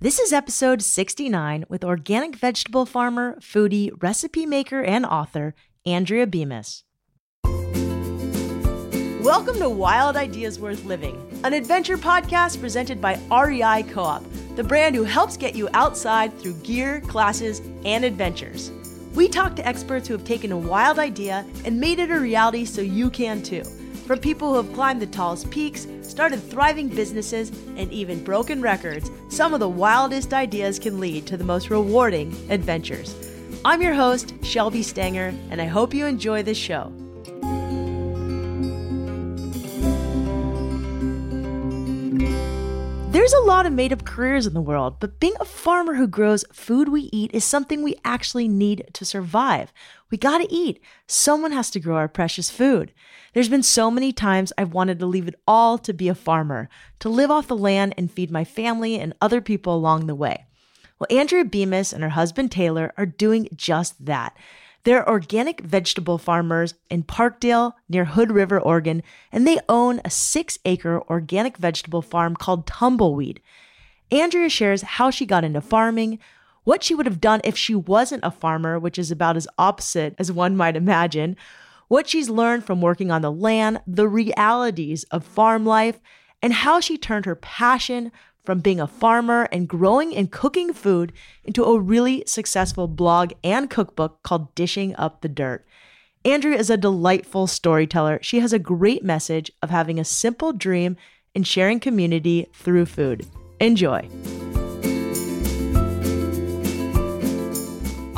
This is episode 69 with organic vegetable farmer, foodie, recipe maker, and author Andrea Bemis. Welcome to Wild Ideas Worth Living, an adventure podcast presented by REI Co op, the brand who helps get you outside through gear, classes, and adventures. We talk to experts who have taken a wild idea and made it a reality so you can too. From people who have climbed the tallest peaks, started thriving businesses, and even broken records, some of the wildest ideas can lead to the most rewarding adventures. I'm your host, Shelby Stanger, and I hope you enjoy this show. There's a lot of made up careers in the world, but being a farmer who grows food we eat is something we actually need to survive. We gotta eat. Someone has to grow our precious food. There's been so many times I've wanted to leave it all to be a farmer, to live off the land and feed my family and other people along the way. Well, Andrea Bemis and her husband Taylor are doing just that. They're organic vegetable farmers in Parkdale near Hood River, Oregon, and they own a six acre organic vegetable farm called Tumbleweed. Andrea shares how she got into farming, what she would have done if she wasn't a farmer, which is about as opposite as one might imagine, what she's learned from working on the land, the realities of farm life, and how she turned her passion from being a farmer and growing and cooking food into a really successful blog and cookbook called Dishing Up the Dirt. Andrea is a delightful storyteller. She has a great message of having a simple dream and sharing community through food. Enjoy.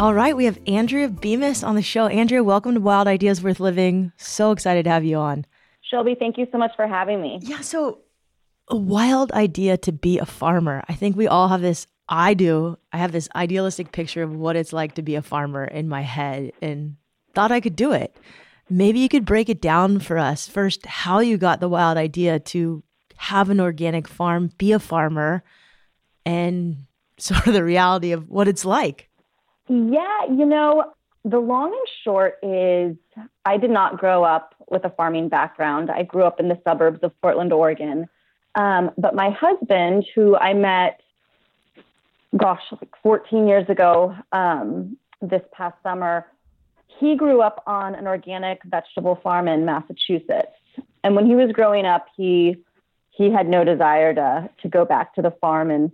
All right, we have Andrea Bemis on the show. Andrea, welcome to Wild Ideas Worth Living. So excited to have you on. Shelby, thank you so much for having me. Yeah, so a wild idea to be a farmer. I think we all have this, I do, I have this idealistic picture of what it's like to be a farmer in my head and thought I could do it. Maybe you could break it down for us. First, how you got the wild idea to have an organic farm, be a farmer, and sort of the reality of what it's like. Yeah, you know, the long and short is I did not grow up with a farming background. I grew up in the suburbs of Portland, Oregon. Um, but my husband, who I met, gosh, like 14 years ago, um, this past summer, he grew up on an organic vegetable farm in Massachusetts. And when he was growing up, he he had no desire to to go back to the farm and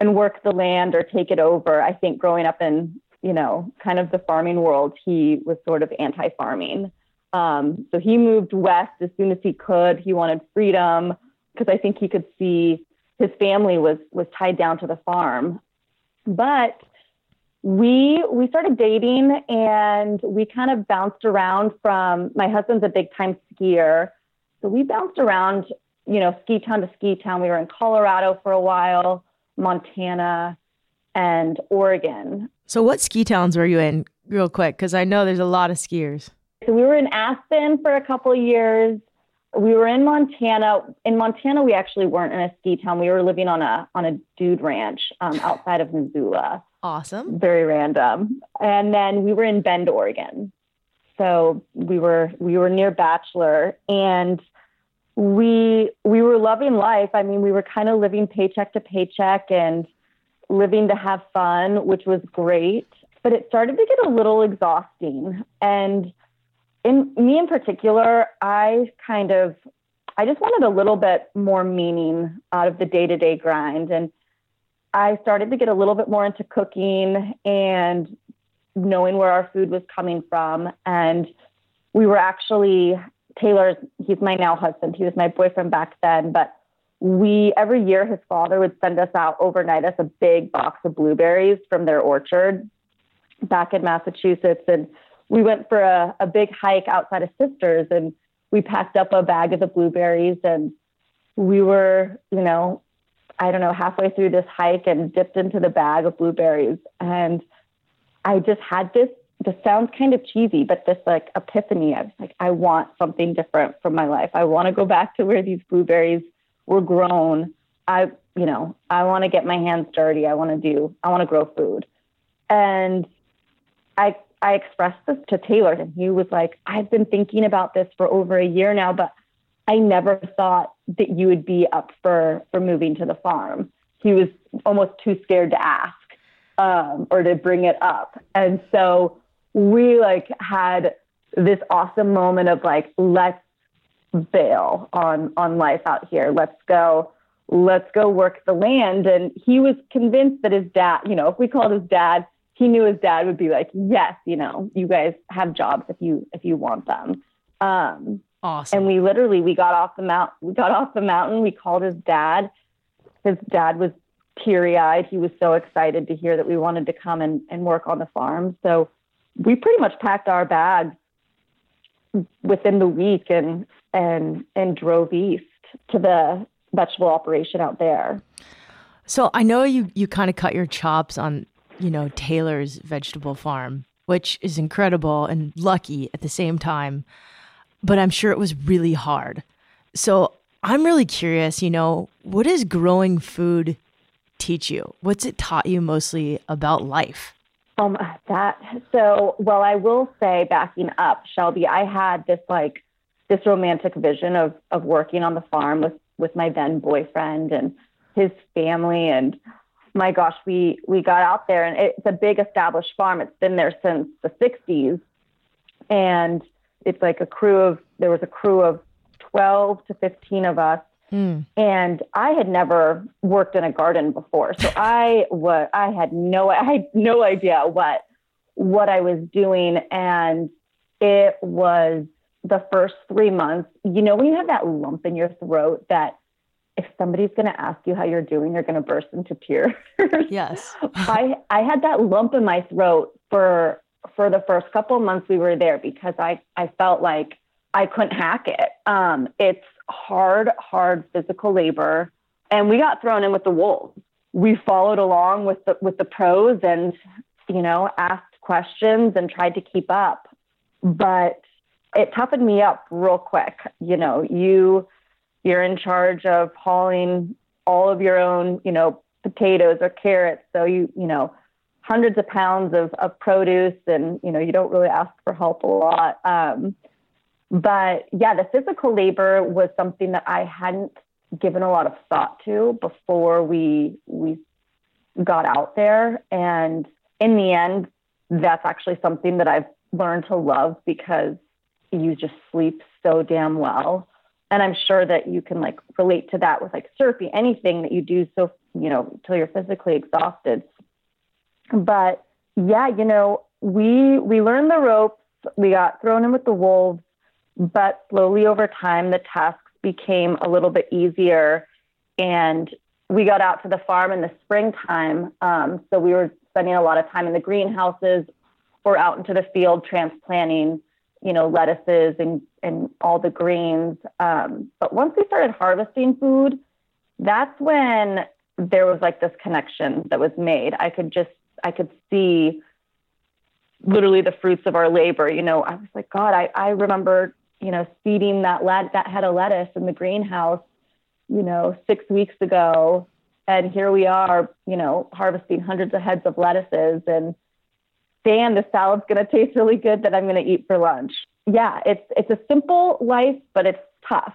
and work the land or take it over. I think growing up in you know kind of the farming world, he was sort of anti-farming. Um, so he moved west as soon as he could. He wanted freedom because I think he could see his family was was tied down to the farm. But we we started dating and we kind of bounced around from my husband's a big time skier. So we bounced around, you know, ski town to ski town. We were in Colorado for a while, Montana, and Oregon. So what ski towns were you in real quick cuz I know there's a lot of skiers. So we were in Aspen for a couple years we were in Montana. In Montana, we actually weren't in a ski town. We were living on a on a dude ranch um, outside of Missoula. Awesome. Very random. And then we were in Bend, Oregon. So we were we were near Bachelor, and we we were loving life. I mean, we were kind of living paycheck to paycheck and living to have fun, which was great. But it started to get a little exhausting, and in me in particular, I kind of I just wanted a little bit more meaning out of the day-to-day grind and I started to get a little bit more into cooking and knowing where our food was coming from and we were actually Taylor's he's my now husband. He was my boyfriend back then, but we every year his father would send us out overnight us a big box of blueberries from their orchard back in Massachusetts and we went for a, a big hike outside of Sisters and we packed up a bag of the blueberries and we were, you know, I don't know, halfway through this hike and dipped into the bag of blueberries. And I just had this, this sounds kind of cheesy, but this like epiphany. I was like, I want something different from my life. I want to go back to where these blueberries were grown. I, you know, I want to get my hands dirty. I want to do, I want to grow food. And I I expressed this to Taylor, and he was like, I've been thinking about this for over a year now, but I never thought that you would be up for, for moving to the farm. he was almost too scared to ask um, or to bring it up. And so we like had this awesome moment of like, let's bail on on life out here. Let's go. Let's go work the land. And he was convinced that his dad, you know, if we called his dad, he knew his dad would be like, yes, you know, you guys have jobs if you if you want them. Um, awesome. And we literally we got off the mount. We got off the mountain. We called his dad. His dad was teary eyed. He was so excited to hear that we wanted to come and, and work on the farm. So we pretty much packed our bags within the week and and and drove east to the vegetable operation out there. So I know you you kind of cut your chops on, you know, Taylor's vegetable farm, which is incredible and lucky at the same time. But I'm sure it was really hard. So I'm really curious, you know, what does growing food teach you? What's it taught you mostly about life? Um, that so well, I will say, backing up, Shelby, I had this like this romantic vision of of working on the farm with with my then boyfriend and his family, and my gosh, we we got out there, and it's a big established farm. It's been there since the '60s, and it's like a crew of there was a crew of 12 to 15 of us Mm. And I had never worked in a garden before. So I was I had no I had no idea what what I was doing and it was the first 3 months. You know when you have that lump in your throat that if somebody's going to ask you how you're doing, you're going to burst into tears. Yes. I I had that lump in my throat for for the first couple months we were there because I I felt like I couldn't hack it. Um, it's hard, hard physical labor, and we got thrown in with the wolves. We followed along with the with the pros and you know asked questions and tried to keep up, but it toughened me up real quick. You know, you you're in charge of hauling all of your own, you know, potatoes or carrots. So you, you know, hundreds of pounds of, of produce and, you know, you don't really ask for help a lot. Um, but yeah, the physical labor was something that I hadn't given a lot of thought to before we we got out there. And in the end, that's actually something that I've learned to love because you just sleep so damn well. And I'm sure that you can like relate to that with like surfing, anything that you do so, you know, till you're physically exhausted. But yeah, you know, we we learned the ropes, we got thrown in with the wolves, but slowly over time, the tasks became a little bit easier. And we got out to the farm in the springtime. Um, so we were spending a lot of time in the greenhouses or out into the field transplanting, you know, lettuces and, and all the greens. Um, but once we started harvesting food, that's when there was like this connection that was made. I could just, I could see literally the fruits of our labor. You know, I was like, God, I, I remember you know, seeding that that head of lettuce in the greenhouse, you know, six weeks ago. And here we are, you know, harvesting hundreds of heads of lettuces and Dan, the salad's gonna taste really good that I'm gonna eat for lunch. Yeah, it's it's a simple life, but it's tough.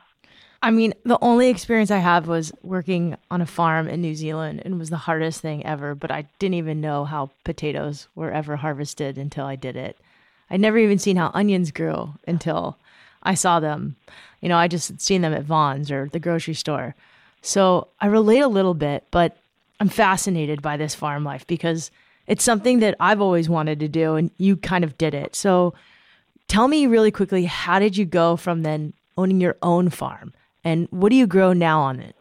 I mean, the only experience I have was working on a farm in New Zealand and was the hardest thing ever, but I didn't even know how potatoes were ever harvested until I did it. I'd never even seen how onions grew until I saw them. You know, I just seen them at Vons or the grocery store. So I relate a little bit, but I'm fascinated by this farm life because it's something that I've always wanted to do and you kind of did it. So tell me really quickly, how did you go from then owning your own farm and what do you grow now on it?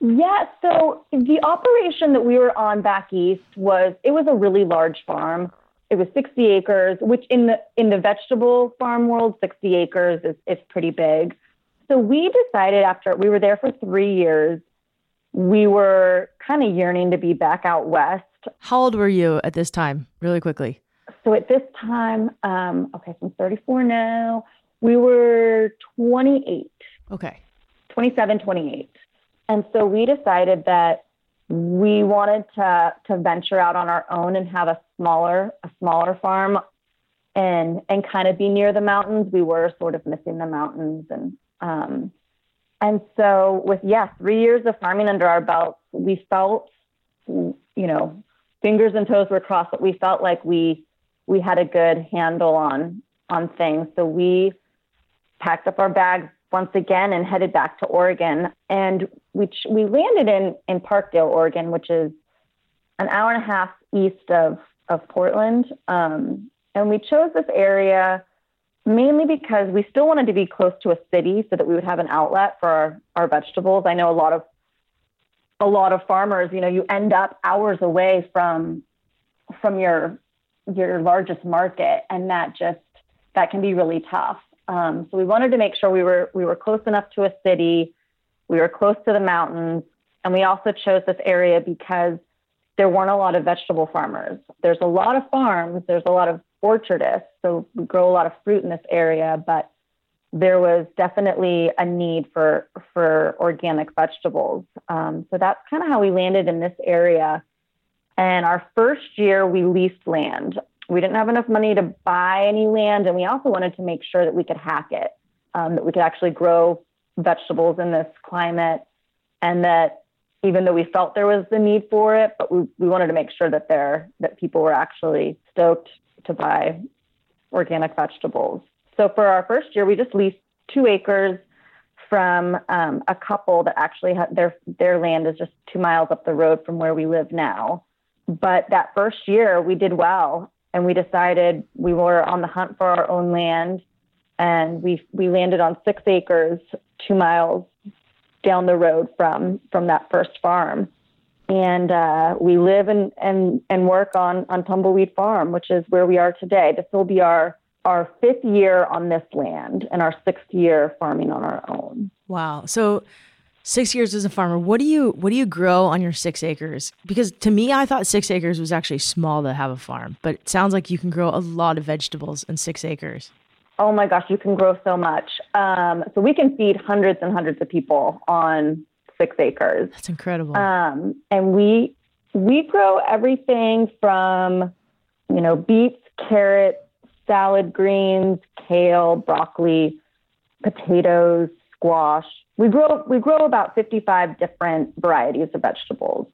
Yeah, so the operation that we were on back east was it was a really large farm it was 60 acres, which in the in the vegetable farm world, 60 acres is, is pretty big. So we decided after we were there for three years, we were kind of yearning to be back out west. How old were you at this time, really quickly? So at this time, um, okay, I'm 34 now. We were 28. Okay. 27, 28. And so we decided that we wanted to to venture out on our own and have a smaller a smaller farm and and kind of be near the mountains. We were sort of missing the mountains and um, and so with yeah three years of farming under our belts, we felt you know, fingers and toes were crossed, but we felt like we we had a good handle on on things. So we packed up our bags once again and headed back to Oregon. And we we landed in in Parkdale, Oregon, which is an hour and a half east of of Portland. Um, and we chose this area mainly because we still wanted to be close to a city so that we would have an outlet for our, our vegetables. I know a lot of a lot of farmers, you know, you end up hours away from from your your largest market, and that just that can be really tough. Um, so we wanted to make sure we were we were close enough to a city, we were close to the mountains, and we also chose this area because there weren't a lot of vegetable farmers. There's a lot of farms, there's a lot of orchardists, so we grow a lot of fruit in this area, but there was definitely a need for for organic vegetables. Um, so that's kind of how we landed in this area. And our first year, we leased land. We didn't have enough money to buy any land, and we also wanted to make sure that we could hack it, um, that we could actually grow vegetables in this climate, and that even though we felt there was the need for it, but we, we wanted to make sure that there that people were actually stoked to buy organic vegetables. So for our first year, we just leased two acres from um, a couple that actually had their their land is just two miles up the road from where we live now. But that first year, we did well, and we decided we were on the hunt for our own land, and we we landed on six acres, two miles down the road from from that first farm and uh, we live and, and, and work on, on Tumbleweed Farm, which is where we are today. This will be our our fifth year on this land and our sixth year farming on our own. Wow. So six years as a farmer, what do you what do you grow on your six acres? Because to me, I thought six acres was actually small to have a farm, but it sounds like you can grow a lot of vegetables in six acres. Oh my gosh, you can grow so much. Um, so we can feed hundreds and hundreds of people on six acres. That's incredible. Um, and we we grow everything from you know beets, carrots, salad greens, kale, broccoli, potatoes, squash. We grow we grow about 55 different varieties of vegetables.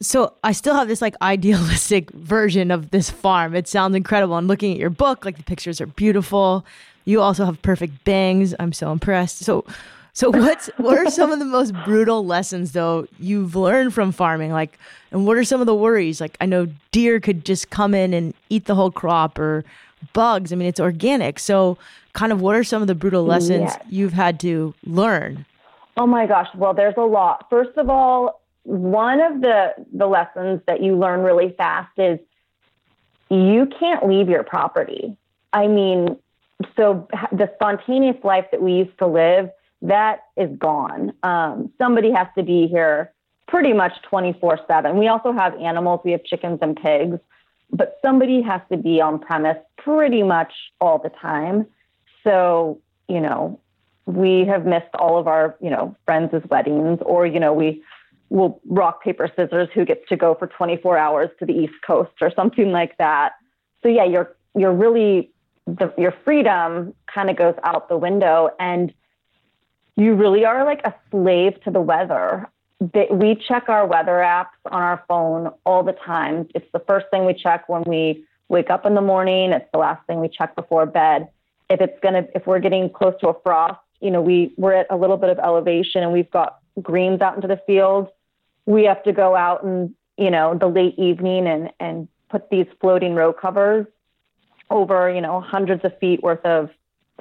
So I still have this like idealistic version of this farm. It sounds incredible. I'm looking at your book, like the pictures are beautiful. You also have perfect bangs. I'm so impressed. So so what's what are some of the most brutal lessons though you've learned from farming? Like and what are some of the worries? Like I know deer could just come in and eat the whole crop or bugs. I mean it's organic. So kind of what are some of the brutal lessons yes. you've had to learn? Oh my gosh. Well, there's a lot. First of all, one of the the lessons that you learn really fast is you can't leave your property. I mean, so the spontaneous life that we used to live that is gone. Um, somebody has to be here pretty much 24 7. We also have animals, we have chickens and pigs, but somebody has to be on premise pretty much all the time. So, you know, we have missed all of our, you know, friends' weddings, or, you know, we will rock, paper, scissors who gets to go for 24 hours to the East Coast or something like that. So, yeah, you're, you're really, the, your freedom kind of goes out the window. And you really are like a slave to the weather. We check our weather apps on our phone all the time. It's the first thing we check when we wake up in the morning. It's the last thing we check before bed. If it's gonna, if we're getting close to a frost, you know, we we're at a little bit of elevation and we've got greens out into the field. We have to go out and you know the late evening and and put these floating row covers over you know hundreds of feet worth of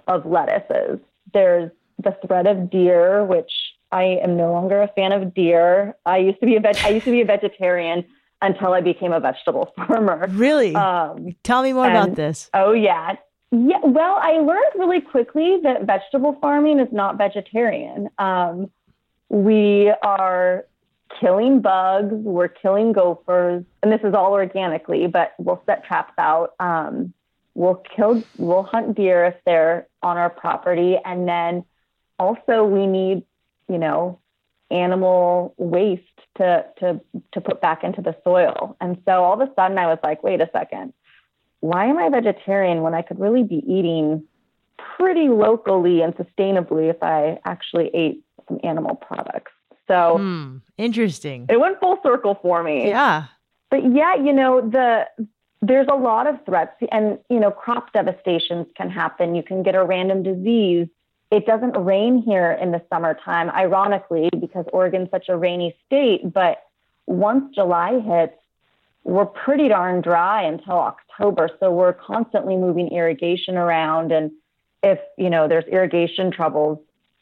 of lettuces. There's the threat of deer, which I am no longer a fan of deer. I used to be a veg- I used to be a vegetarian until I became a vegetable farmer. Really? Um, Tell me more and, about this. Oh yeah. Yeah, well, I learned really quickly that vegetable farming is not vegetarian. Um, we are killing bugs, we're killing gophers, and this is all organically, but we'll set traps out. Um, we'll kill, we'll hunt deer if they're on our property, and then also we need, you know, animal waste to to to put back into the soil. And so all of a sudden I was like, wait a second. Why am I vegetarian when I could really be eating pretty locally and sustainably if I actually ate some animal products? So Hmm. Interesting. it went full circle for me. Yeah. But yeah, you know, the there's a lot of threats and you know, crop devastations can happen. You can get a random disease. It doesn't rain here in the summertime, ironically, because Oregon's such a rainy state, but once July hits, we're pretty darn dry until October. So we're constantly moving irrigation around and if, you know, there's irrigation troubles,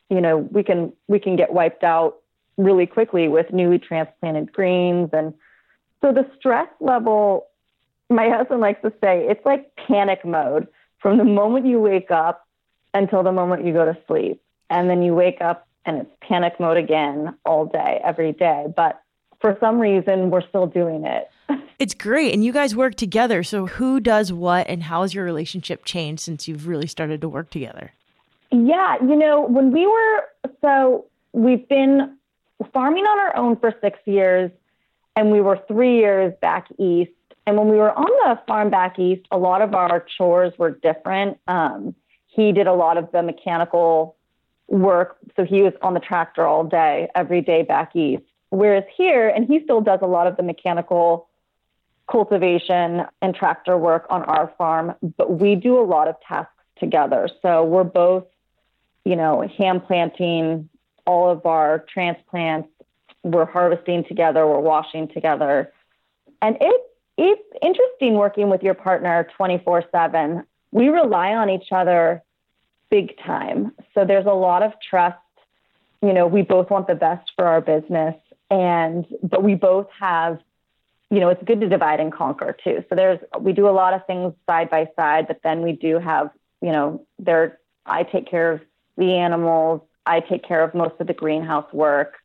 you know, we can we can get wiped out really quickly with newly transplanted greens and so the stress level, my husband likes to say, it's like panic mode from the moment you wake up until the moment you go to sleep. And then you wake up and it's panic mode again all day, every day. But for some reason, we're still doing it. It's great. And you guys work together. So who does what and how has your relationship changed since you've really started to work together? Yeah, you know, when we were, so we've been farming on our own for six years, and we were three years back east. And when we were on the farm back east, a lot of our chores were different. Um, he did a lot of the mechanical work, so he was on the tractor all day, every day back east. Whereas here, and he still does a lot of the mechanical cultivation and tractor work on our farm, but we do a lot of tasks together. So we're both, you know, hand planting all of our transplants. We're harvesting together, we're washing together. And it, it's interesting working with your partner 24 7. We rely on each other big time. So there's a lot of trust. You know, we both want the best for our business and but we both have you know, it's good to divide and conquer too. So there's, we do a lot of things side by side, but then we do have, you know, there, I take care of the animals. I take care of most of the greenhouse work.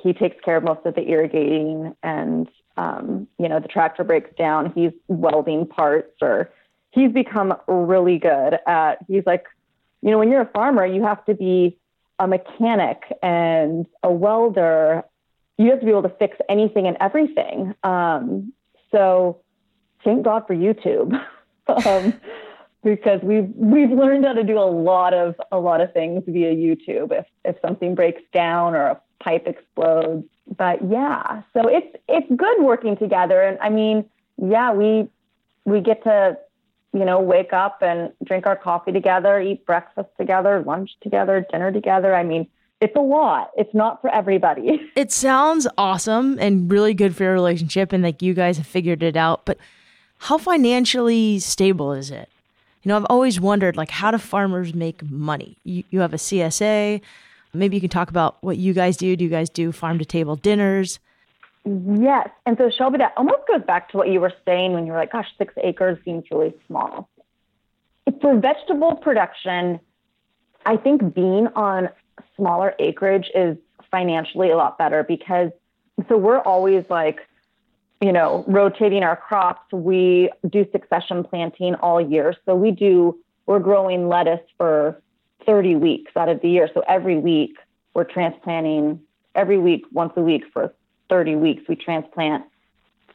He takes care of most of the irrigating and, um, you know, the tractor breaks down. He's welding parts or he's become really good at, he's like, you know, when you're a farmer, you have to be a mechanic and a welder you have to be able to fix anything and everything. Um, so thank God for YouTube. um, because we've we've learned how to do a lot of a lot of things via YouTube if if something breaks down or a pipe explodes. But yeah, so it's it's good working together. And I mean, yeah, we we get to you know wake up and drink our coffee together, eat breakfast together, lunch together, dinner together. I mean, it's a lot. It's not for everybody. It sounds awesome and really good for your relationship, and like you guys have figured it out. But how financially stable is it? You know, I've always wondered, like, how do farmers make money? You, you have a CSA. Maybe you can talk about what you guys do. Do you guys do farm to table dinners? Yes. And so, Shelby, that almost goes back to what you were saying when you were like, gosh, six acres seems really small. For vegetable production, I think being on smaller acreage is financially a lot better because so we're always like you know rotating our crops we do succession planting all year. So we do we're growing lettuce for 30 weeks out of the year. So every week we're transplanting every week once a week for 30 weeks we transplant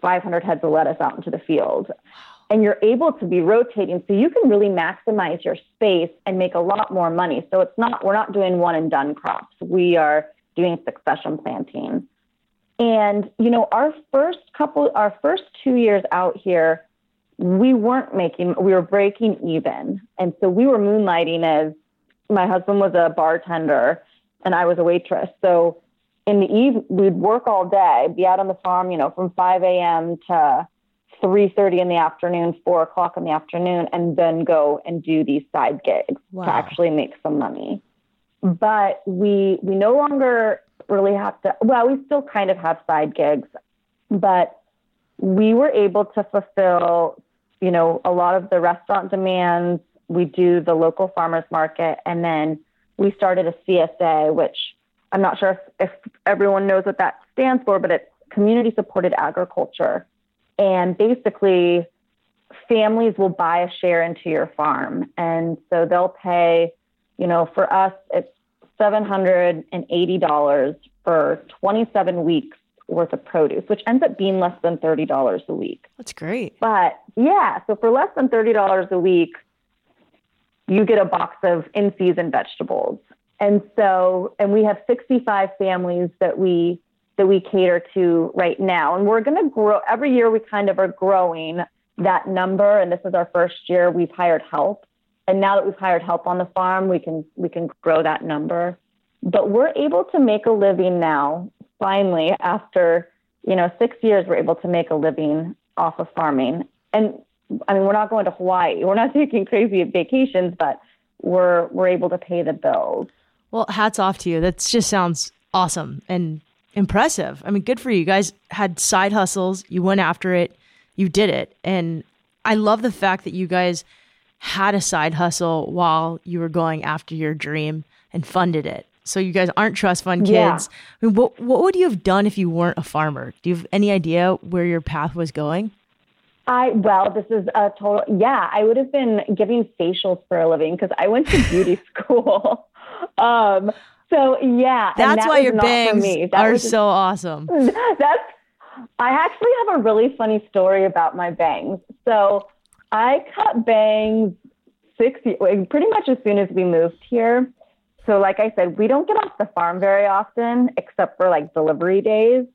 500 heads of lettuce out into the field. And you're able to be rotating so you can really maximize your space and make a lot more money. So it's not we're not doing one and done crops. We are doing succession planting and you know our first couple our first two years out here we weren't making we were breaking even. And so we were moonlighting as my husband was a bartender and i was a waitress. So in the eve we'd work all day be out on the farm you know from 5 a.m to 3.30 in the afternoon 4 o'clock in the afternoon and then go and do these side gigs Wow. to actually make some money. But we we no longer really have to well we still kind of have side gigs but we were able to fulfill you know a lot of the restaurant demands. We do the local farmers market and then we started a csa which i'm not sure if, if everyone knows what that stands for but it's community supported agriculture. And basically families will buy a share into your farm and so they'll pay you know for us it's $780 for 27 weeks worth of produce which ends up being less than $30 a week That's great. but yeah so for less than $30 a week you get a box of in season vegetables And so, and we have 65 families that we that we cater to right now. And we're going to grow every year. We kind of are growing that number. And this is our first year. We've hired help, and now that we've hired help on the farm, we can we can grow that number. But we're able to make a living now. Finally, after you know six years, we're able to make a living off of farming. And I mean, we're not going to Hawaii. We're not taking crazy vacations, but we're we're able to pay the bills. Well, hats off to you. That just sounds awesome and impressive. I mean, good for you. You guys had side hustles. You went after it. You did it. And I love the fact that you guys had a side hustle while you were going after your dream and funded it. So you guys aren't trust fund kids. Yeah. I mean, what what would you have done if you weren't a farmer? Do you have any idea where your path was going? I well, this is a total yeah. I would have been giving facials for a living because I went to beauty school. Um, so yeah, that's that why your bangs are was, so awesome. That's I actually have a really funny story about my bangs. So I cut bangs six pretty much as soon as we moved here. So like I said, we don't get off the farm very often except for like delivery days.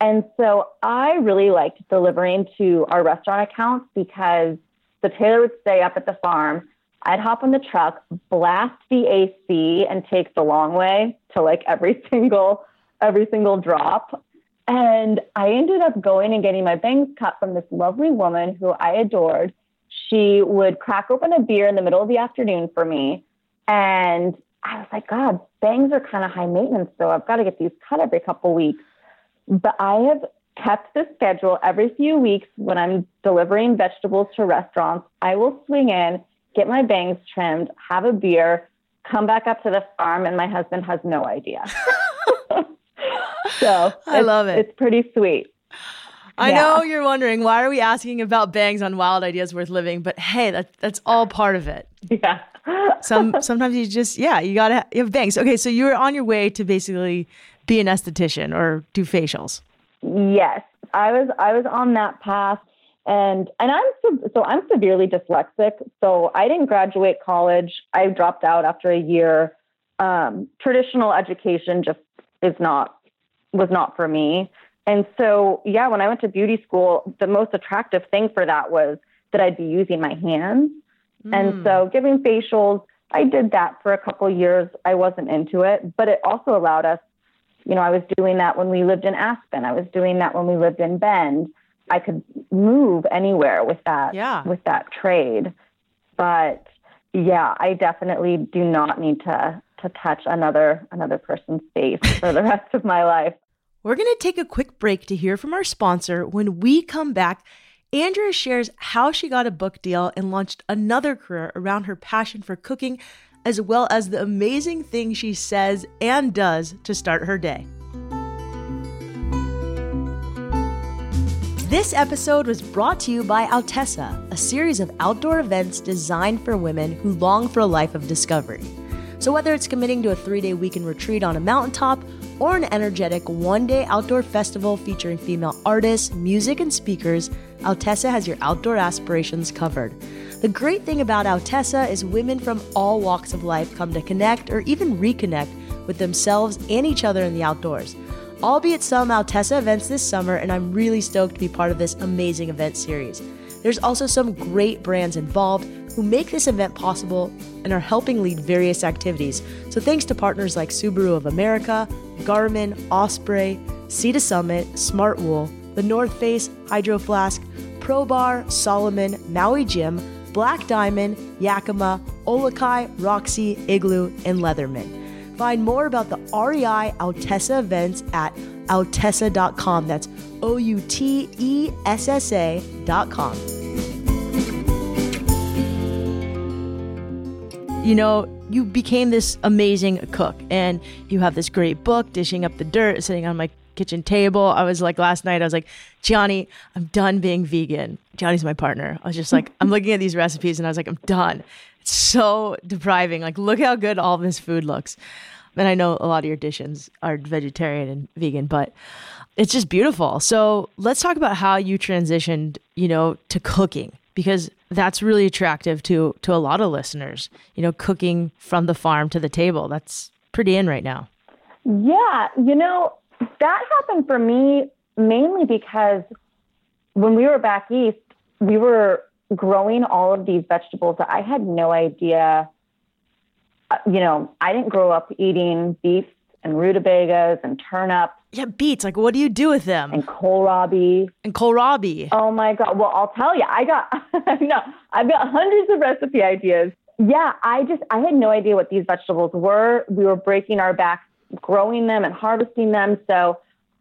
And so I really liked delivering to our restaurant accounts because the Taylor would stay up at the farm. I'd hop on the truck, blast the AC, and take the long way to like every single every single drop. And I ended up going and getting my bangs cut from this lovely woman who I adored. She would crack open a beer in the middle of the afternoon for me. And I was like, God, bangs are kind of high maintenance, so I've got to get these cut every couple weeks. But I have kept the schedule every few weeks when I'm delivering vegetables to restaurants. I will swing in, get my bangs trimmed, have a beer, come back up to the farm, and my husband has no idea. so I love it. It's pretty sweet. I yeah. know you're wondering why are we asking about bangs on Wild Ideas Worth Living, but hey, that that's all part of it. Yeah. Some sometimes you just yeah you gotta you have bangs. Okay, so you were on your way to basically be an esthetician or do facials? Yes, I was. I was on that path, and and I'm so I'm severely dyslexic. So I didn't graduate college. I dropped out after a year. Um, traditional education just is not was not for me. And so, yeah, when I went to beauty school, the most attractive thing for that was that I'd be using my hands. Mm. And so, giving facials, I did that for a couple years. I wasn't into it, but it also allowed us you know, I was doing that when we lived in Aspen. I was doing that when we lived in Bend. I could move anywhere with that yeah. with that trade. But yeah, I definitely do not need to to touch another another person's face for the rest of my life. We're going to take a quick break to hear from our sponsor. When we come back, Andrea shares how she got a book deal and launched another career around her passion for cooking as well as the amazing things she says and does to start her day. This episode was brought to you by Outessa, a series of outdoor events designed for women who long for a life of discovery. So, whether it's committing to a three day weekend retreat on a mountaintop or an energetic one day outdoor festival featuring female artists, music, and speakers, Outessa has your outdoor aspirations covered. The great thing about Outessa is women from all walks of life come to connect or even reconnect with themselves and each other in the outdoors. I'll be at some Outessa events this summer, and I'm really stoked to be part of this amazing event series. There's also some great brands involved who make this event possible and are helping lead various activities. So thanks to partners like Subaru of America, Garmin, Osprey, Sea to Summit, Smartwool, The North Face, Hydro Flask, Probar, Salomon, Maui Jim, Black Diamond, Yakima, Olukai, Roxy, Igloo, and Leatherman. Find more about the REI Outessa events at outessa.com. That's O U T E S S A.com. You know, you became this amazing cook and you have this great book, Dishing Up the Dirt, sitting on my kitchen table. I was like last night, I was like, Johnny, I'm done being vegan. Johnny's my partner. I was just like, I'm looking at these recipes and I was like, I'm done. It's so depriving. Like, look how good all this food looks. And I know a lot of your dishes are vegetarian and vegan, but it's just beautiful. So let's talk about how you transitioned, you know, to cooking because that's really attractive to to a lot of listeners. You know, cooking from the farm to the table. That's pretty in right now. Yeah, you know, that happened for me mainly because when we were back east, we were growing all of these vegetables that I had no idea. Uh, you know, I didn't grow up eating beets and rutabagas and turnips. Yeah, beets. Like, what do you do with them? And kohlrabi. And kohlrabi. Oh my god! Well, I'll tell you, I got no, I've got hundreds of recipe ideas. Yeah, I just I had no idea what these vegetables were. We were breaking our backs growing them and harvesting them. So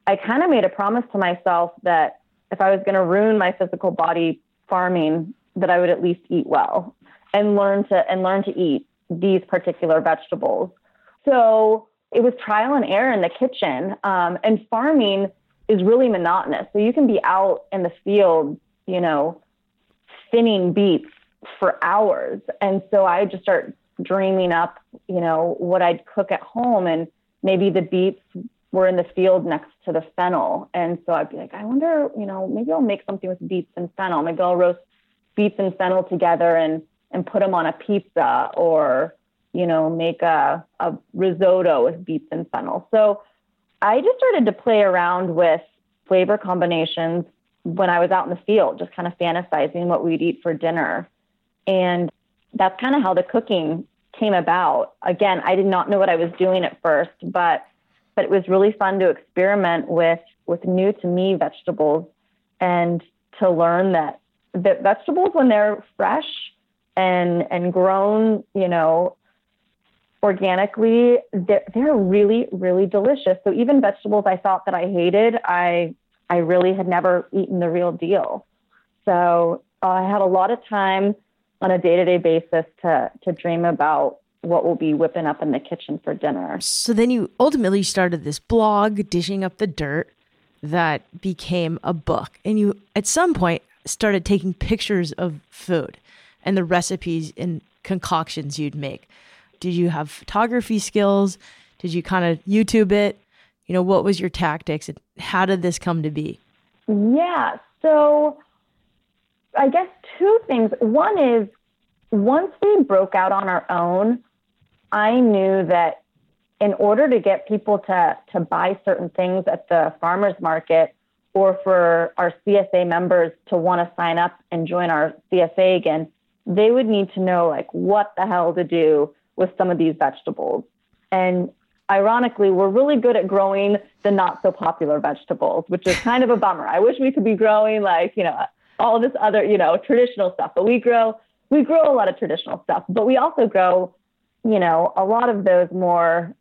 I kind of made a promise to myself that if I was going to ruin my physical body farming, that I would at least eat well and learn to and learn to eat these particular vegetables. So it was trial and error in the kitchen. Um, and farming is really monotonous. So you can be out in the field, you know, thinning beets for hours. And so I just start dreaming up, you know, what I'd cook at home. And maybe the beets were in the field next to the fennel. And so I'd be like, I wonder, you know, maybe I'll make something with beets and fennel. Maybe I'll roast beets and fennel together and, and put them on a pizza or, you know, make a, a risotto with beets and fennel. So I just started to play around with flavor combinations when I was out in the field, just kind of fantasizing what we'd eat for dinner. And that's kind of how the cooking came about. Again, I did not know what I was doing at first, but but it was really fun to experiment with with new to me vegetables and to learn that that vegetables when they're fresh and and grown, you know, organically, they're, they're really, really delicious. So even vegetables I thought that I hated, I, I really had never eaten the real deal. So uh, I had a lot of time on a day-to-day basis to, to dream about what will be whipping up in the kitchen for dinner. So then you ultimately started this blog, Dishing Up the Dirt, that became a book. And you, at some point, started taking pictures of food and the recipes and concoctions you'd make did you have photography skills? Did you kind of YouTube it? You know, what was your tactics and how did this come to be? Yeah. So I guess two things. One is once we broke out on our own, I knew that in order to get people to, to buy certain things at the farmer's market or for our CSA members to want to sign up and join our CSA again, they would need to know like what the hell to do with some of these vegetables. And ironically, we're really good at growing the not so popular vegetables, which is kind of a bummer. I wish we could be growing like, you know, all this other, you know, traditional stuff, but we grow we grow a lot of traditional stuff, but we also grow, you know, a lot of those more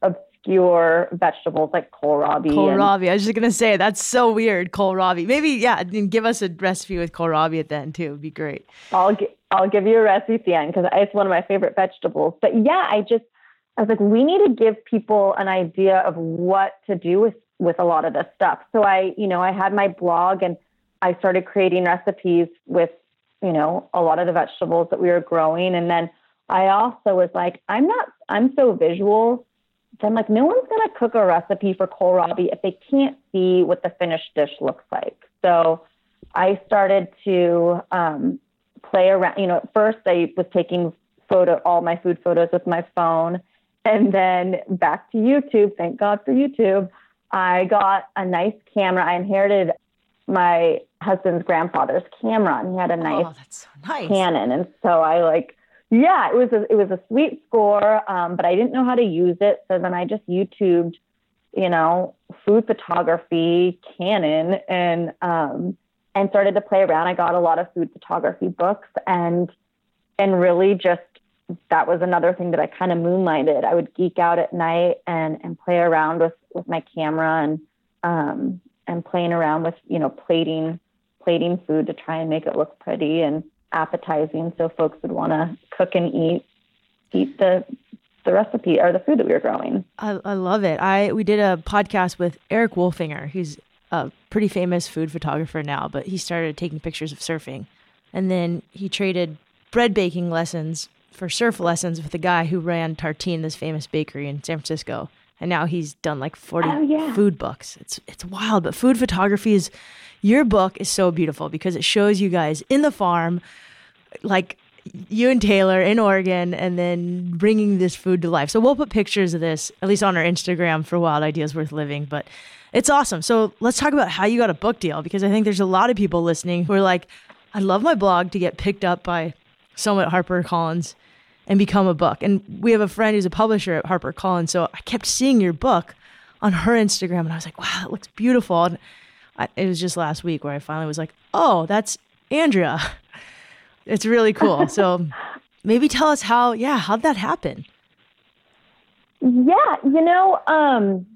vegetables like kohlrabi. Kohlrabi. And, I was just gonna say that's so weird. Kohlrabi. Maybe yeah. Give us a recipe with kohlrabi at the end too. It'd be great. I'll get I'll give you a recipe at the end because it's one of my favorite vegetables. But yeah, I just I was like, we need to give people an idea of what to do with with a lot of this stuff. So I, you know, I had my blog and I started creating recipes with, you know, a lot of the vegetables that we were growing. And then I also was like, I'm not, I'm so visual. So I'm like, no one's gonna cook a recipe for kohlrabi if they can't see what the finished dish looks like. So I started to um, play around. You know, at first I was taking photo all my food photos with my phone, and then back to YouTube. Thank God for YouTube. I got a nice camera. I inherited my husband's grandfather's camera, and he had a nice, oh, that's so nice. Canon, and so I like. Yeah, it was a, it was a sweet score, um, but I didn't know how to use it. So then I just YouTubed, you know, food photography, Canon, and um, and started to play around. I got a lot of food photography books and and really just that was another thing that I kind of moonlighted. I would geek out at night and and play around with with my camera and um and playing around with, you know, plating plating food to try and make it look pretty and appetizing so folks would want to cook and eat eat the the recipe or the food that we were growing. I, I love it. I we did a podcast with Eric Wolfinger, who's a pretty famous food photographer now, but he started taking pictures of surfing. And then he traded bread baking lessons for surf lessons with a guy who ran Tartine, this famous bakery in San Francisco. And now he's done like 40 oh, yeah. food books. It's it's wild, but food photography is your book is so beautiful because it shows you guys in the farm like you and Taylor in Oregon and then bringing this food to life. So we'll put pictures of this, at least on our Instagram for Wild Ideas Worth Living. But it's awesome. So let's talk about how you got a book deal because I think there's a lot of people listening who are like, I'd love my blog to get picked up by someone at HarperCollins and become a book. And we have a friend who's a publisher at HarperCollins. So I kept seeing your book on her Instagram and I was like, wow, it looks beautiful. And I, it was just last week where I finally was like, oh, that's Andrea. It's really cool. so maybe tell us how, yeah, how'd that happen? Yeah, you know, um,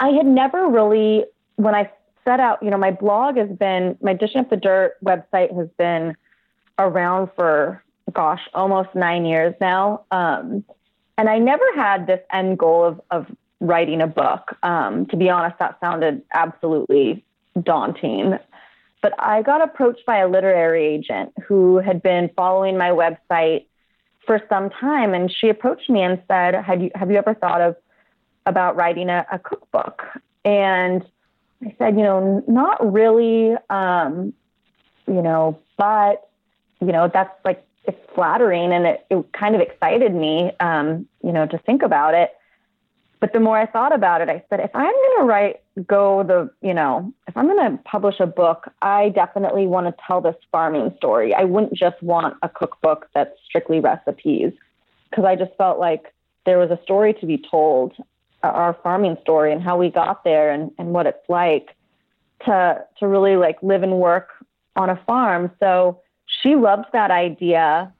I had never really, when I set out, you know, my blog has been, my Dishing Up the Dirt website has been around for, gosh, almost nine years now. Um, and I never had this end goal of, of writing a book. Um, to be honest, that sounded absolutely daunting. But I got approached by a literary agent who had been following my website for some time, and she approached me and said, "Have you have you ever thought of about writing a, a cookbook?" And I said, "You know, not really. Um, you know, but you know, that's like it's flattering, and it, it kind of excited me, um, you know, to think about it." But the more I thought about it, I said, if I'm going to write, go the, you know, if I'm going to publish a book, I definitely want to tell this farming story. I wouldn't just want a cookbook that's strictly recipes because I just felt like there was a story to be told, our farming story and how we got there and, and what it's like to, to really like live and work on a farm. So she loved that idea.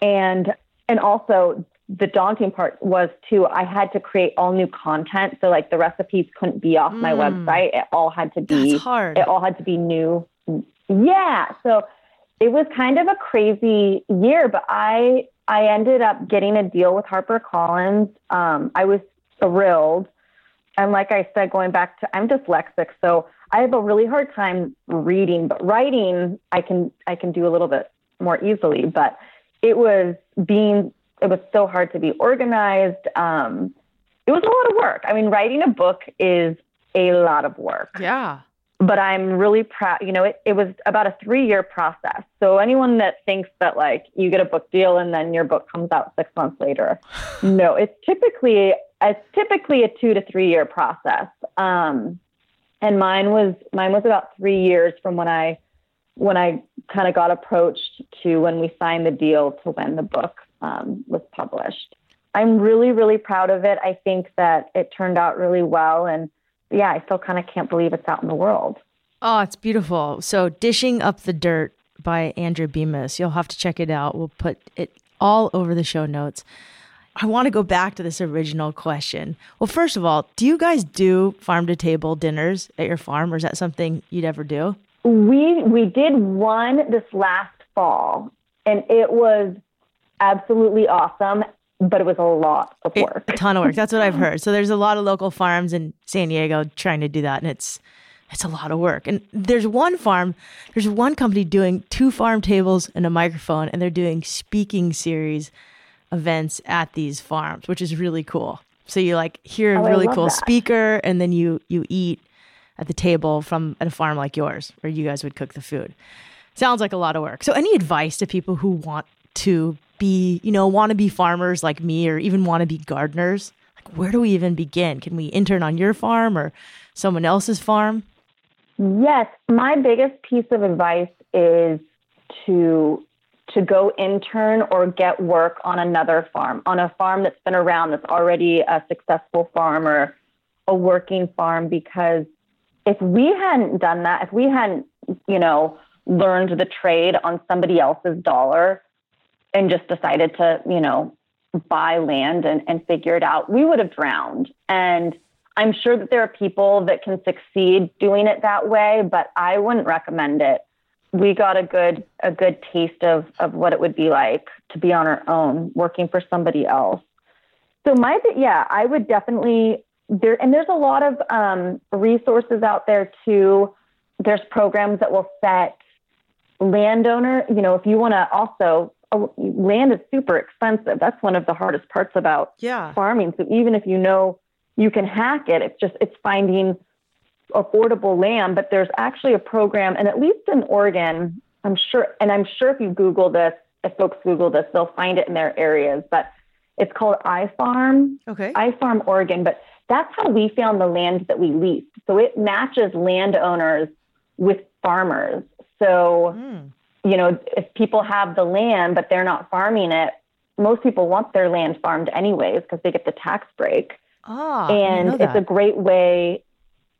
And, and also the daunting part was too i had to create all new content so like the recipes couldn't be off mm. my website it all had to be That's hard. it all had to be new yeah so it was kind of a crazy year but i i ended up getting a deal with harper collins um, i was thrilled and like i said going back to i'm dyslexic so i have a really hard time reading but writing i can i can do a little bit more easily but it was being it was so hard to be organized. Um, it was a lot of work. I mean, writing a book is a lot of work. Yeah. But I'm really proud. You know, it, it was about a three year process. So anyone that thinks that like you get a book deal and then your book comes out six months later, no, it's typically it's typically a two to three year process. Um, and mine was mine was about three years from when I when I kind of got approached to when we signed the deal to when the book um, was published. I'm really, really proud of it. I think that it turned out really well. And yeah, I still kind of can't believe it's out in the world. Oh, it's beautiful. So, Dishing Up the Dirt by Andrea Bemis. You'll have to check it out. We'll put it all over the show notes. I want to go back to this original question. Well, first of all, do you guys do farm to table dinners at your farm, or is that something you'd ever do? We we did one this last fall, and it was absolutely awesome, but it was a lot of work. a ton of work. That's what I've heard. So there's a lot of local farms in San Diego trying to do that, and it's it's a lot of work. And there's one farm, there's one company doing two farm tables and a microphone, and they're doing speaking series events at these farms, which is really cool. So you like hear a oh, really cool that. speaker, and then you you eat at the table from at a farm like yours, where you guys would cook the food. Sounds like a lot of work. So any advice to people who want to be, you know, want to be farmers like me or even want to be gardeners? Like, where do we even begin? Can we intern on your farm or someone else's farm? Yes, my biggest piece of advice is to to go intern or get work on another farm, on a farm that's been around that's already a successful farm or a working farm because if we hadn't done that, if we hadn't, you know, learned the trade on somebody else's dollar, and just decided to, you know, buy land and, and figure it out, we would have drowned. And I'm sure that there are people that can succeed doing it that way, but I wouldn't recommend it. We got a good a good taste of of what it would be like to be on our own, working for somebody else. So my yeah, I would definitely there and there's a lot of um, resources out there too. There's programs that will set landowner, you know, if you want to also land is super expensive. That's one of the hardest parts about yeah. farming. So even if you know you can hack it, it's just it's finding affordable land. But there's actually a program, and at least in Oregon, I'm sure, and I'm sure if you Google this, if folks Google this, they'll find it in their areas. But it's called iFarm, Okay. iFarm Oregon. But that's how we found the land that we leased. So it matches landowners with farmers. So Mm. you know, if people have the land but they're not farming it, most people want their land farmed anyways because they get the tax break. Ah, and it's a great way.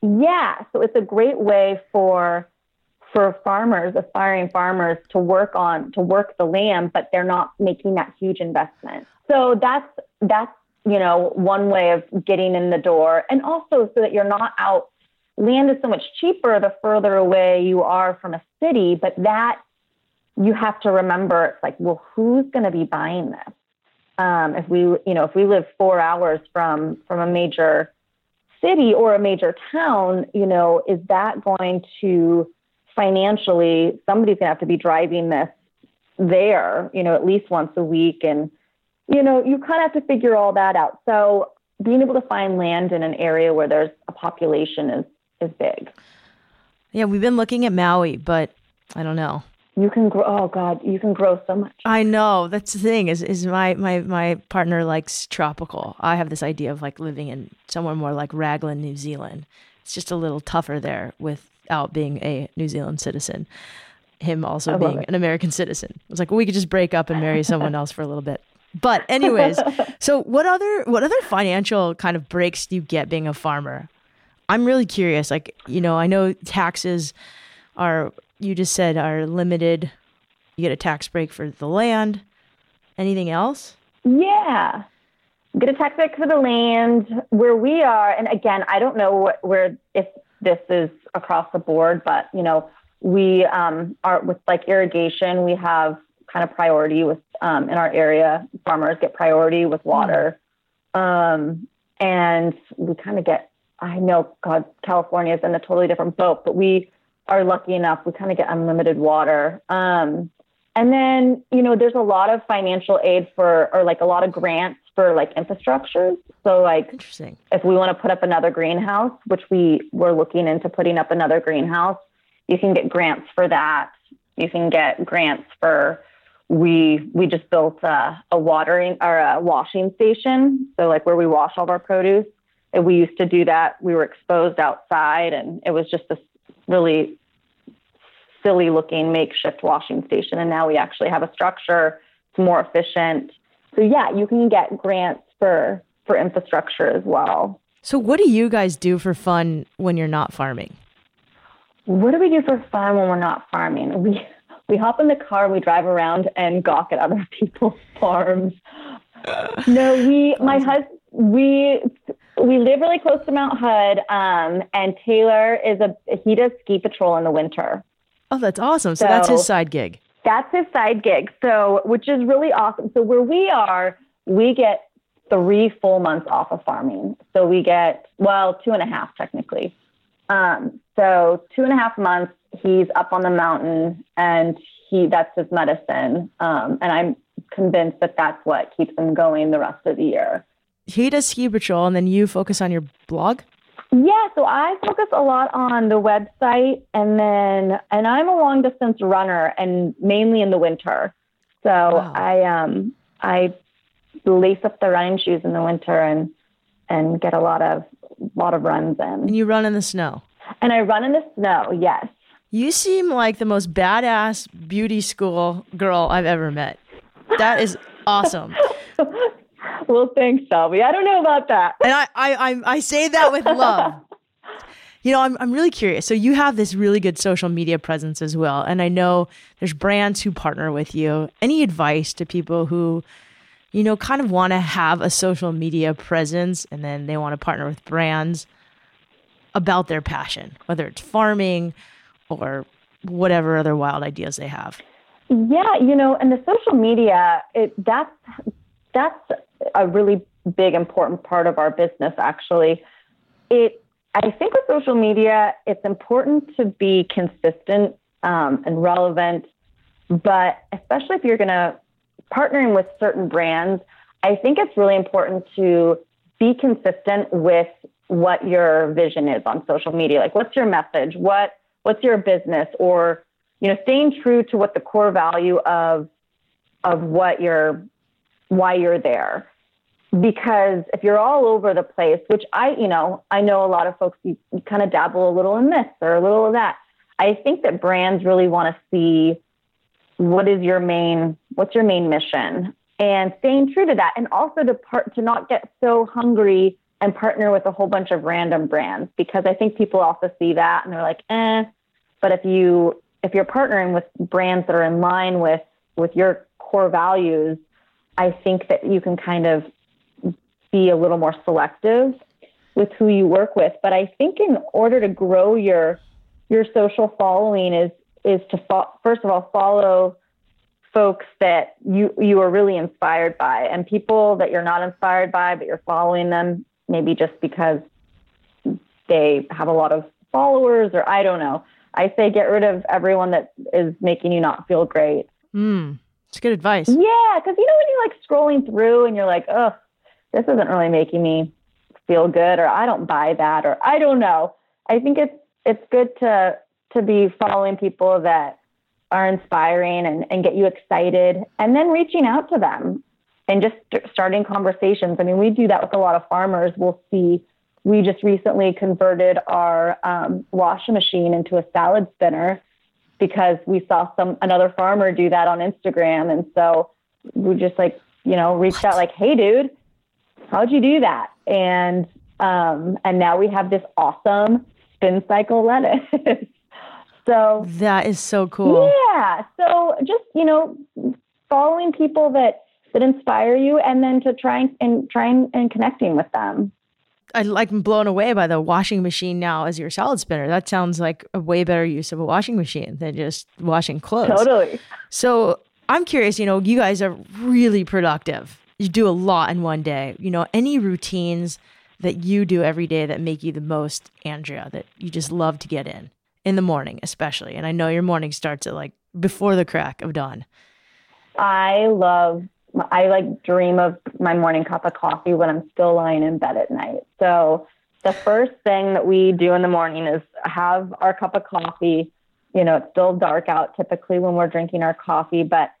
Yeah, so it's a great way for for farmers, aspiring farmers, to work on to work the land, but they're not making that huge investment. So that's that's you know one way of getting in the door, and also so that you're not out. Land is so much cheaper the further away you are from a city, but that you have to remember it's like, well, who's going to be buying this? Um, if we, you know, if we live four hours from from a major city or a major town, you know, is that going to financially somebody's going to have to be driving this there, you know, at least once a week, and you know, you kind of have to figure all that out. So being able to find land in an area where there's a population is is big. Yeah, we've been looking at Maui, but I don't know. You can grow. Oh God, you can grow so much. I know that's the thing. Is is my my my partner likes tropical. I have this idea of like living in somewhere more like Raglan, New Zealand. It's just a little tougher there without being a New Zealand citizen. Him also I being an American citizen. I was like, well, we could just break up and marry someone else for a little bit. But anyways, so what other what other financial kind of breaks do you get being a farmer? I'm really curious. Like, you know, I know taxes are you just said are limited. You get a tax break for the land. Anything else? Yeah. Get a tax break for the land where we are. And again, I don't know what, where if this is across the board, but you know, we um, are with like irrigation, we have kind of priority with um, in our area. Farmers get priority with water. Um, and we kind of get, I know God, California is in a totally different boat, but we are lucky enough, we kind of get unlimited water. Um, and then, you know, there's a lot of financial aid for, or like a lot of grants for like infrastructures. So, like, Interesting. if we want to put up another greenhouse, which we were looking into putting up another greenhouse, you can get grants for that. You can get grants for, we we just built a, a watering or a washing station. So, like where we wash all of our produce. And we used to do that. We were exposed outside, and it was just this really silly looking makeshift washing station. And now we actually have a structure. It's more efficient. So yeah, you can get grants for for infrastructure as well. So, what do you guys do for fun when you're not farming? What do we do for fun when we're not farming? We we hop in the car we drive around and gawk at other people's farms. No, we my husband we we live really close to Mount Hood, um, and Taylor is a he does ski patrol in the winter. Oh, that's awesome. So, that's his side gig. That's his side gig. So, which is really awesome. So, where we are, we get three full months off of farming. So, we get, well, two and a half technically. Um, so, two and a half months, he's up on the mountain and he, that's his medicine. Um, and I'm convinced that that's what keeps him going the rest of the year. He does ski patrol, and then you focus on your blog. Yeah, so I focus a lot on the website and then and I'm a long distance runner and mainly in the winter. So Wow. I um I lace up the running shoes in the winter and and get a lot of lot of runs in And you run in the snow. And I run in the snow, yes. You seem like the most badass beauty school girl I've ever met. That is awesome. well, thanks, Shelby. I don't know about that. And I, I, I, I say that with love. You know, I'm, I'm really curious. So you have this really good social media presence as well. And I know there's brands who partner with you. Any advice to people who, you know, kind of want to have a social media presence and then they want to partner with brands about their passion, whether it's farming or whatever other wild ideas they have? Yeah, you know, and the social media, it that's that's a really big important part of our business actually. It I think with social media, it's important to be consistent um, and relevant, but especially if you're going to partnering with certain brands, I think it's really important to be consistent with what your vision is on social media. Like, what's your message? What what's your business? Or you know, staying true to what the core value of of what you're why you're there because if you're all over the place which i you know i know a lot of folks you, you kind of dabble a little in this or a little of that. I think that brands really want to see what is your main what's your main mission and staying true to that and also to part to not get so hungry and partner with a whole bunch of random brands because i think people also see that and they're like eh but if you if you're partnering with brands that are in line with with your core values i think that you can kind of be a little more selective with who you work with but i think in order to grow your your social following is is to fo- first of all follow folks that you you are really inspired by and people that you're not inspired by but you're following them maybe just because they have a lot of followers or I don't know. I say get rid of everyone that is making you not feel great. Mm, it's good advice. Yeah, because you know when you're like scrolling through and you're like, oh, this isn't really making me feel good, or I don't buy that, or I don't know. I think it's it's good to to be following people that are inspiring and, and get you excited and then reaching out to them and just starting conversations. I mean, we do that with a lot of farmers. We'll see, we just recently converted our um, washing machine into a salad spinner because we saw some another farmer do that on Instagram. And so we just like, you know, reached what? out like, hey dude, how'd you do that? And um, and now we have this awesome spin cycle lettuce. so that is so cool. Yeah. So just, you know, following people that that inspire you and then to try and trying and connecting with them. I like I'm blown away by the washing machine now as your salad spinner. That sounds like a way better use of a washing machine than just washing clothes. Totally. So I'm curious, you know, you guys are really productive. You do a lot in one day. You know, any routines that you do every day that make you the most Andrea that you just love to get in in the morning, especially. And I know your morning starts at like before the crack of dawn. I love I like dream of my morning cup of coffee when I'm still lying in bed at night. So the first thing that we do in the morning is have our cup of coffee. You know, it's still dark out typically when we're drinking our coffee, but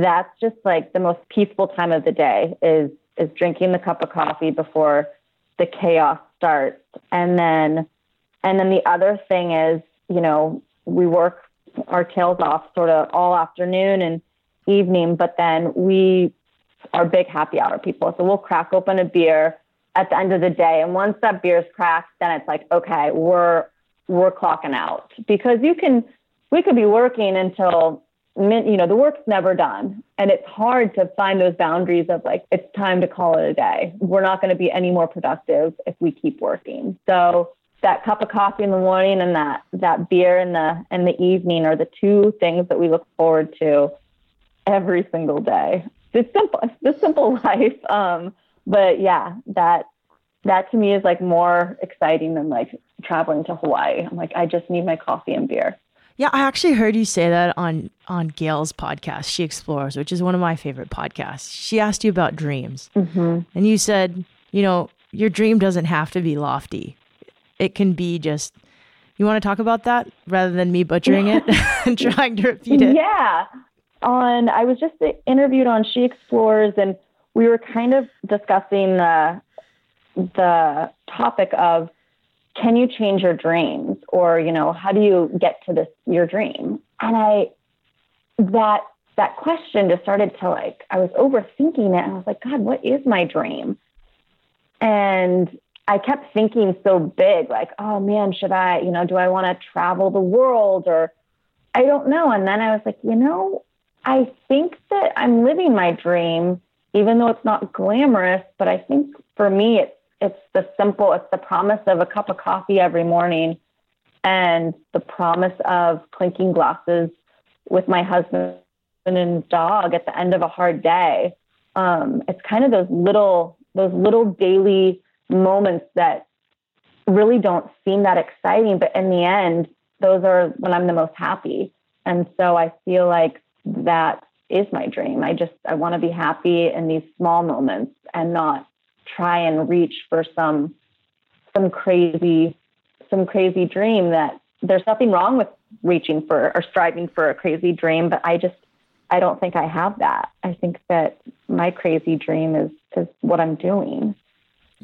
that's just like the most peaceful time of the day is is drinking the cup of coffee before the chaos starts. And then and then the other thing is, you know, we work our tails off sort of all afternoon and evening, but then we are big happy hour people. So we'll crack open a beer at the end of the day. And once that beer's cracked, then it's like, okay, we're we're clocking out. Because you can we could be working until you know, the work's never done. And it's hard to find those boundaries of like, it's time to call it a day. We're not going to be any more productive if we keep working. So that cup of coffee in the morning and that that beer in the in the evening are the two things that we look forward to every single day it's simple. The simple life. Um, but yeah, that that to me is like more exciting than like traveling to Hawaii. I'm like, I just need my coffee and beer. Yeah, I actually heard you say that on on Gale's podcast, She Explores, which is one of my favorite podcasts. She asked you about dreams, mm-hmm. and you said, you know, your dream doesn't have to be lofty; it can be just. You want to talk about that rather than me butchering it and trying to repeat it? Yeah, on, I was just interviewed on She Explores, and we were kind of discussing the the topic of can you change your dreams, or you know, how do you get to this your dream? And I that that question just started to like I was overthinking it, and I was like, God, what is my dream? And I kept thinking so big, like, oh man, should I, you know, do I want to travel the world or I don't know. And then I was like, you know, I think that I'm living my dream, even though it's not glamorous. But I think for me, it's it's the simple. It's the promise of a cup of coffee every morning, and the promise of clinking glasses with my husband and dog at the end of a hard day. Um, it's kind of those little those little daily moments that really don't seem that exciting, but in the end, those are when I'm the most happy. And so I feel like that is my dream. I just I want to be happy in these small moments and not try and reach for some some crazy some crazy dream that there's nothing wrong with reaching for or striving for a crazy dream, but I just I don't think I have that. I think that my crazy dream is is what I'm doing.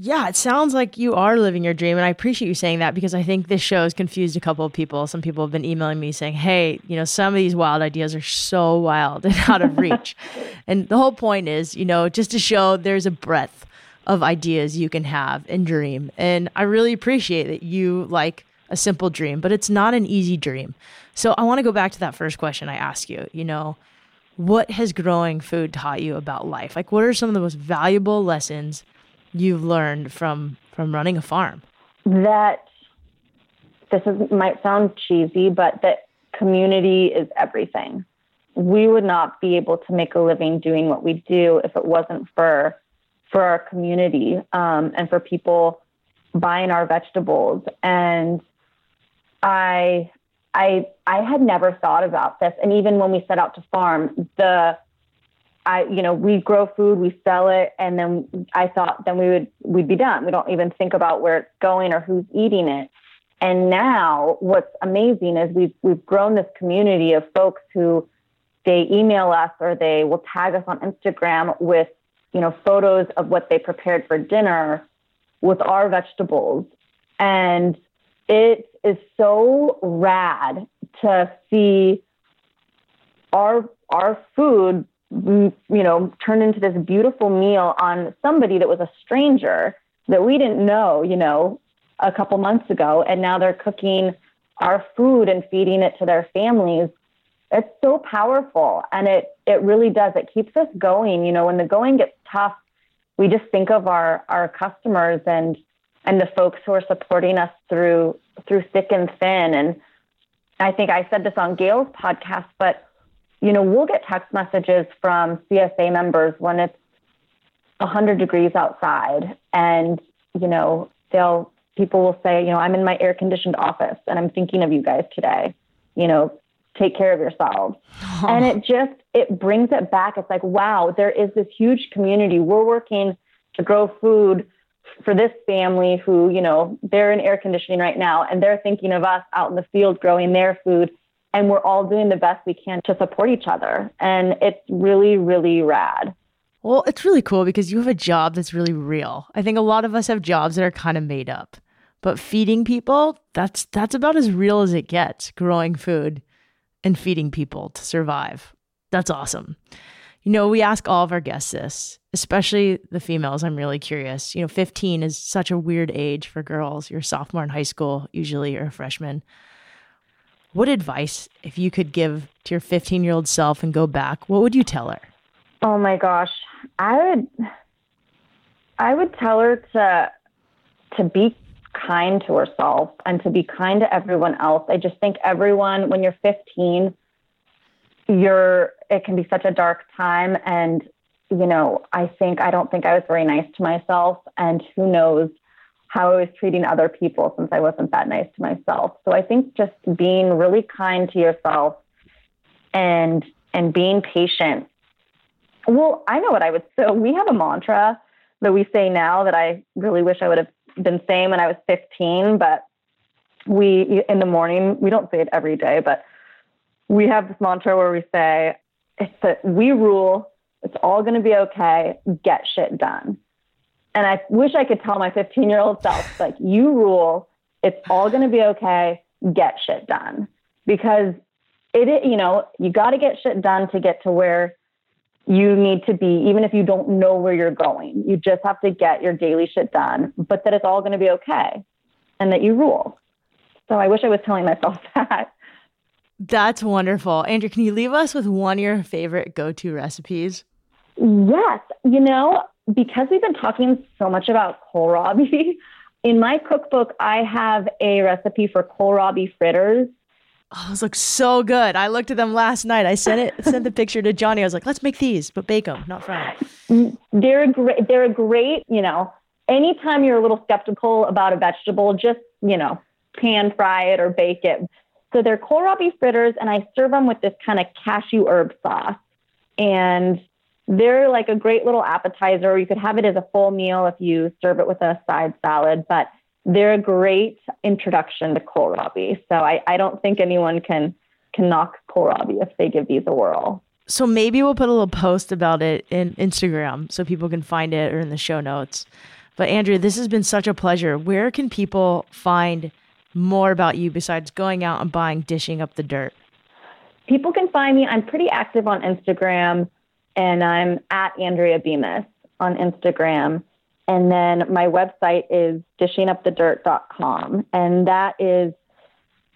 Yeah, it sounds like you are living your dream. And I appreciate you saying that because I think this show has confused a couple of people. Some people have been emailing me saying, hey, you know, some of these wild ideas are so wild and out of reach. and the whole point is, you know, just to show there's a breadth of ideas you can have and dream. And I really appreciate that you like a simple dream, but it's not an easy dream. So I want to go back to that first question I asked you. You know, what has growing food taught you about life? Like, what are some of the most valuable lessons you've learned from from running a farm? That this is, might sound cheesy, but that community is everything. We would not be able to make a living doing what we do if it wasn't for for our community um, and for people buying our vegetables. And I I I had never thought about this. And even when we set out to farm, the I you know, we grow food, we sell it, and then I thought then we would we'd be done. We don't even think about where it's going or who's eating it. And now what's amazing is we've we've grown this community of folks who they email us or they will tag us on Instagram with, you know, photos of what they prepared for dinner with our vegetables. And it is so rad to see our our food mm, you know turn into this beautiful meal on somebody that was a stranger that we didn't know you know a couple months ago and now they're cooking our food and feeding it to their families it's so powerful and it it really does it keeps us going you know when the going gets tough we just think of our our customers and and the folks who are supporting us through through thick and thin. And I think I said this on Gale's podcast, but you know, we'll get text messages from CSA members when it's 100 degrees outside and you know, they'll people will say, you know, I'm in my air conditioned office and I'm thinking of you guys today. You know, take care of yourselves. Oh. And it just it brings it back. It's like, wow, there is this huge community. We're working to grow food for this family who, you know, they're in air conditioning right now and they're thinking of us out in the field growing their food. And we're all doing the best we can to support each other. And it's really, really rad. Well, it's really cool because you have a job that's really real. I think a lot of us have jobs that are kind of made up. But feeding people, that's that's about as real as it gets, growing food and feeding people to survive. That's awesome. You know, we ask all of our guests this, especially the females. I'm really curious. You know, 15 is such a weird age for girls. You're a sophomore in high school, usually, or a freshman. What advice, if you could give to your 15 year old self and go back, what would you tell her? Oh my gosh. I would I would tell her to to be kind to herself and to be kind to everyone else. I just think everyone when you're 15 you're it can be such a dark time. And you know i think i don't think i was very nice to myself. And who knows how i was treating other people since i wasn't that nice to myself. So i think just being really kind to yourself and and being patient. Well i know what i would so we have a mantra that we say now that i really wish i would have been saying when i was 15 but we in the morning we don't say it every day but we have this mantra where we say, it's that we rule, it's all going to be okay, get shit done. And I wish I could tell my 15 year old self, like, you rule, it's all going to be okay, get shit done. Because it, you know, you got to get shit done to get to where you need to be, even if you don't know where you're going. You just have to get your daily shit done, but that it's all going to be okay and that you rule. So I wish I was telling myself that. That's wonderful. Andrea, can you leave us with one of your favorite go to recipes? Yes. You know, because we've been talking so much about kohlrabi, in my cookbook, I have a recipe for kohlrabi fritters. Oh, those look so good. I looked at them last night. I sent it, sent the picture to Johnny. I was like, let's make these, but bake them, not fry them. Mm, they're a great, they're a great, you know, anytime you're a little skeptical about a vegetable, just, you know, pan fry it or bake it. So they're kohlrabi fritters, and I serve them with this kind of cashew herb sauce. And they're like a great little appetizer. You could have it as a full meal if you serve it with a side salad, but they're a great introduction to kohlrabi. So I, I don't think anyone can can knock kohlrabi if they give these a whirl. So maybe we'll put a little post about it in Instagram so people can find it or in the show notes. But Andrea, this has been such a pleasure. Where can people find more about you besides going out and buying Dishing Up the Dirt? People can find me. I'm pretty active on Instagram and I'm at Andrea Bemis on Instagram. And then my website is dishingupthedirt.com. And that is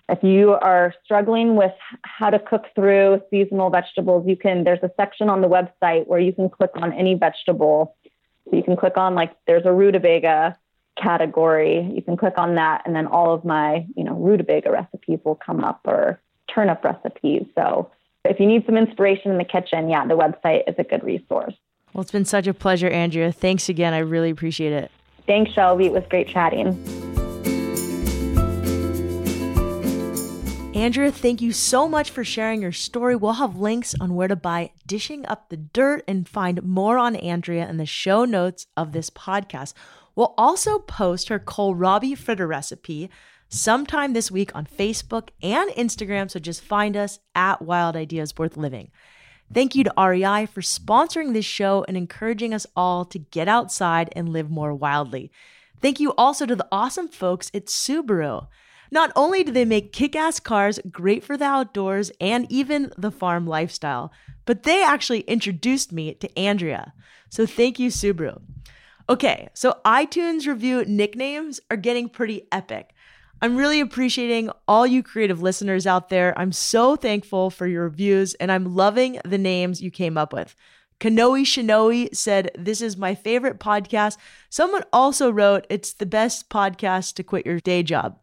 if you are struggling with how to cook through seasonal vegetables, you can, there's a section on the website where you can click on any vegetable. So you can click on, like, there's a rutabaga category. You can click on that, and then all of my, you know, rutabaga recipes will come up or turnip recipes. So if you need some inspiration in the kitchen, yeah, the website is a good resource. Well, it's been such a pleasure, Andrea. Thanks again. I really appreciate it. Thanks, Shelby. It was great chatting. Andrea, thank you so much for sharing your story. We'll have links on where to buy Dishing Up the Dirt and find more on Andrea in the show notes of this podcast. We'll also post her kohlrabi fritter recipe sometime this week on Facebook and Instagram, so just find us at Wild Ideas Worth Living. Thank you to REI for sponsoring this show and encouraging us all to get outside and live more wildly. Thank you also to the awesome folks at Subaru. Not only do they make kick ass cars great for the outdoors and even the farm lifestyle, but they actually introduced me to Andrea. So thank you, Subaru. Okay, so iTunes review nicknames are getting pretty epic. I'm really appreciating all you creative listeners out there. I'm so thankful for your reviews and I'm loving the names you came up with. Kanoe Shinoe said, This is my favorite podcast. Someone also wrote, It's the best podcast to quit your day job.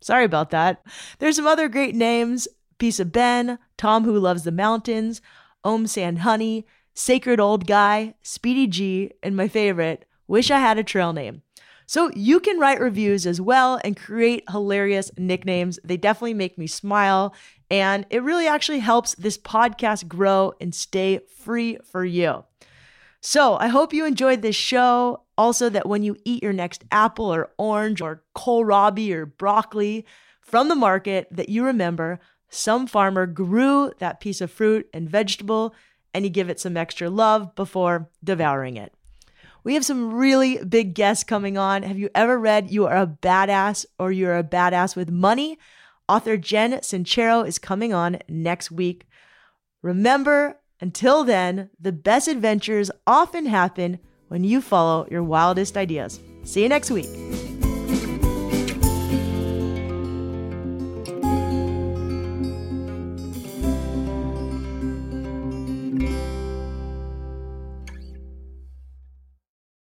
Sorry about that. There's some other great names Piece of Ben, Tom Who Loves the Mountains, Om Sand Honey, Sacred Old Guy, Speedy G, and my favorite, Wish I Had a Trail Name. So you can write reviews as well and create hilarious nicknames. They definitely make me smile, and it really actually helps this podcast grow and stay free for you. So I hope you enjoyed this show. Also, that when you eat your next apple or orange or kohlrabi or broccoli from the market, that you remember some farmer grew that piece of fruit and vegetable and you give it some extra love before devouring it. We have some really big guests coming on. Have you ever read You Are a Badass or You're a Badass with Money? Author Jen Sincero is coming on next week. Remember, until then, the best adventures often happen when you follow your wildest ideas. See you next week.